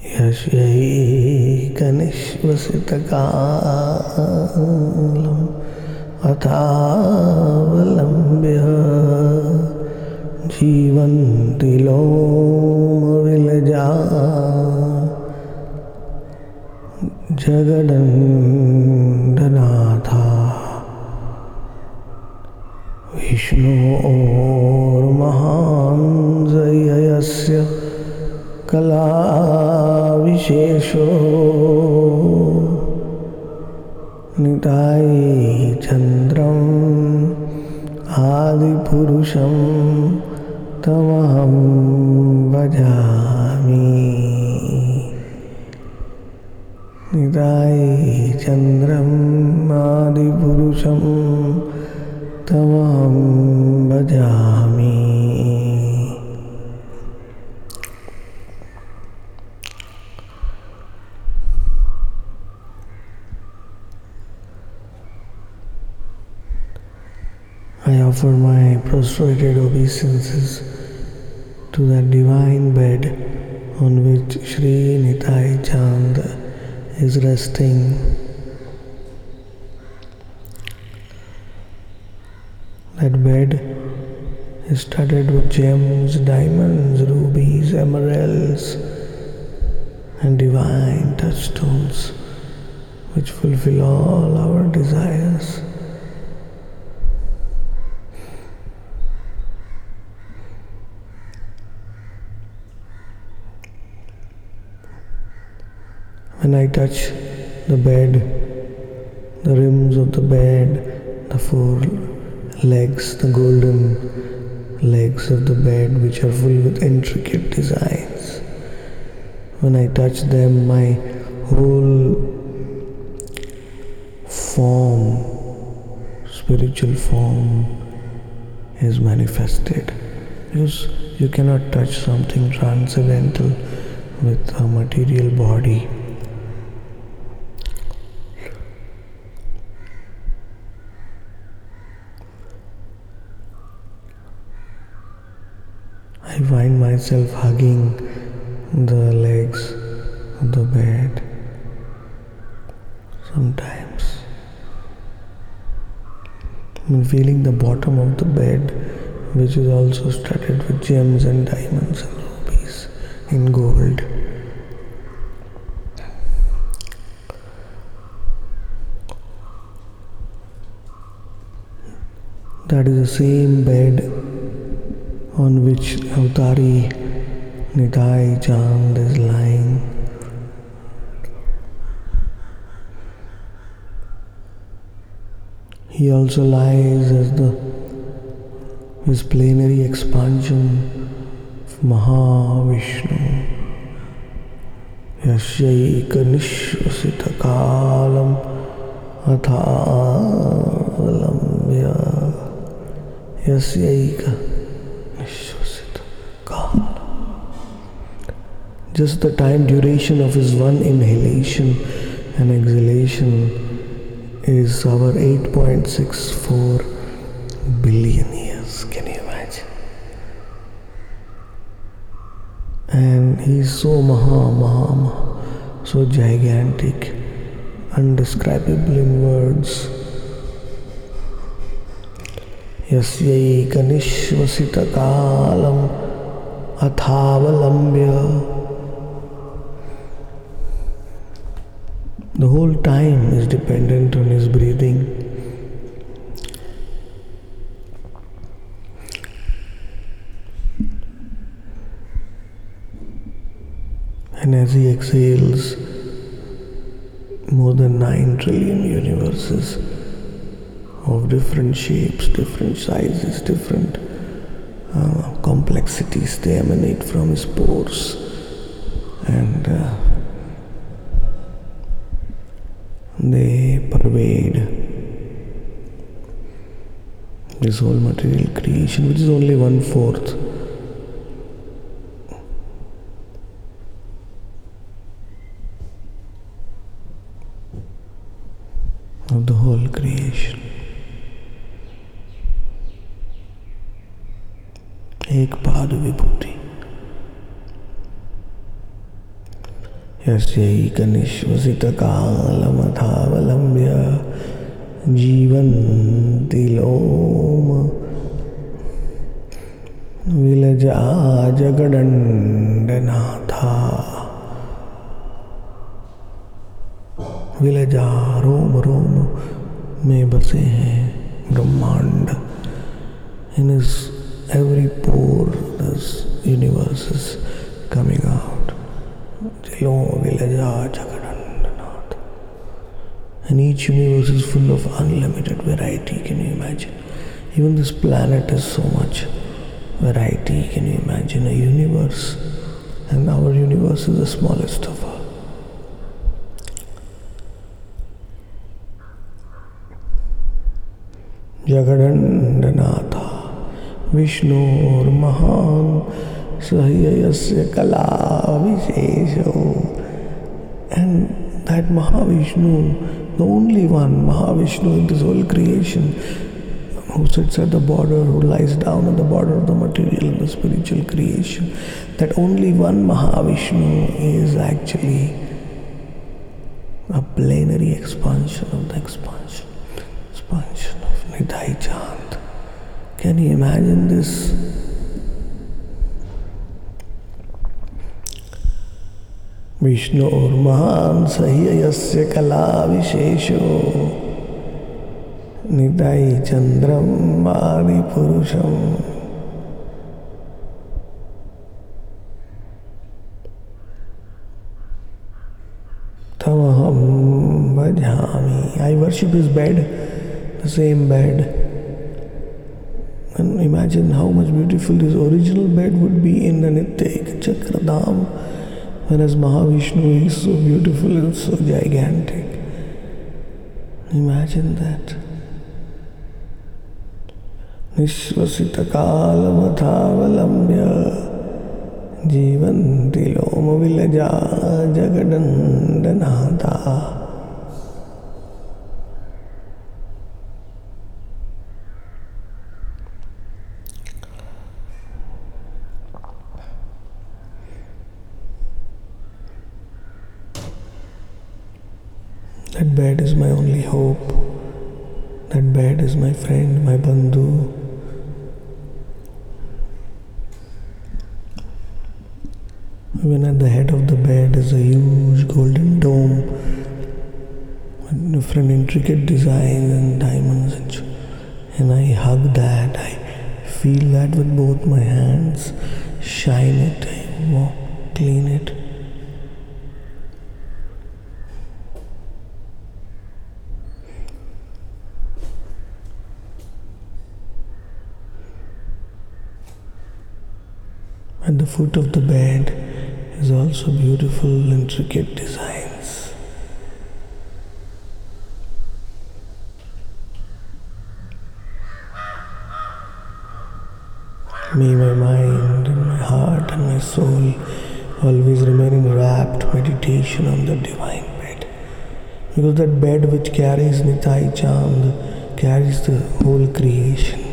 यशैकनिश्वसितकालम् अथावलम्ब्य जीवन्ति लोमविलजा जगदण्डनाथा विष्णोर्महाञ्जयस्य कलाविशेषो Nitai चन्द्रम् आदिपुरुषं तमहं भजामि। Nitai चन्द्रम् आदिपुरुषं तमहं भजामि। Offer my prostrated obeisances to that divine bed on which Sri Nitai Chand is resting. That bed is studded with gems, diamonds, rubies, emeralds, and divine touchstones which fulfill all our desires. When I touch the bed, the rims of the bed, the four legs, the golden legs of the bed, which are full with intricate designs. When I touch them, my whole form, spiritual form, is manifested. Because you cannot touch something transcendental with a material body. I find myself hugging the legs of the bed sometimes. I'm feeling the bottom of the bed, which is also studded with gems and diamonds and rubies in gold. That is the same bed on which Avtari Nitai Chand is lying. He also lies as the his plenary expansion of Mahavishnu. यस्यैकनिश्वसितकालम् अथावलम्ब्य यस्यैक Just the time duration of his one inhalation and exhalation is our 8.64 billion years. Can you imagine? And he's so maha, maha, maha, so gigantic, undescribable in words. यस्यैकनिश्वसितकालम् अथावलम्ब्य The whole time is dependent on his breathing. And as he exhales, more than 9 trillion universes of different shapes, different sizes, different uh, complexities, they emanate from his pores. And uh, they pervade this whole material creation, which is only one fourth. Of the whole creation. एक पाद विभूति यस्यैकनिश्वसितकालमथावलम्ब्य जीवन्ति लोम। विलजा जगदण्डनाथा विलजा रोम रोम में बसे हैं ब्रह्मांड। In is every pore, this universe is coming out. And each universe is full of unlimited variety can you imagine even this planet is so much variety. Can you imagine a universe? And our universe is the smallest of all. जगदण्डनाथा विष्णुर्महान् Sahayasya Kala Vishesho. And that Mahavishnu, the only one, Mahavishnu in this whole creation, who sits at the border, who lies down at the border of the material and the spiritual creation, that only one Mahavishnu is actually a plenary expansion of the expansion, expansion of Nidhai Chand. Can you imagine this? Vishnu or Mahan Sahiyasya Kala Vishesho निताई चंद्रम पुरुषम तमहम भजामी I worship is bed the same bed And imagine how much beautiful this original bed would be in the Nityek Chakradham, whereas Mahavishnu is so beautiful and so gigantic. Imagine that. निःश्वसितकालमथावलम्ब्य जीवन्ति लोमविलजा जगदण्डनाथा That bed is my only hope. That bed is my friend, my bandhu. Even at the head of the bed is a huge golden dome with different intricate designs and diamonds. And I hug that, I feel that with both my hands, shine it, I clean it. At the foot of the bed, is also beautiful, intricate designs. May my mind and my heart and my soul always remain in rapt meditation on the divine bed. Because that bed which carries Nitai Chand carries the whole creation.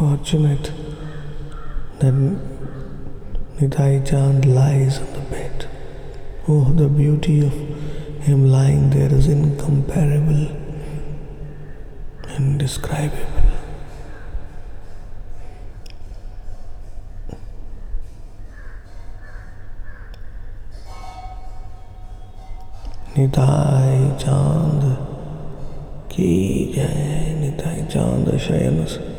Fortunate that Nitai Chand lies on the bed. Oh, the beauty of him lying there is incomparable, indescribable. Nitai Chand की जय निताई चाँद शयन.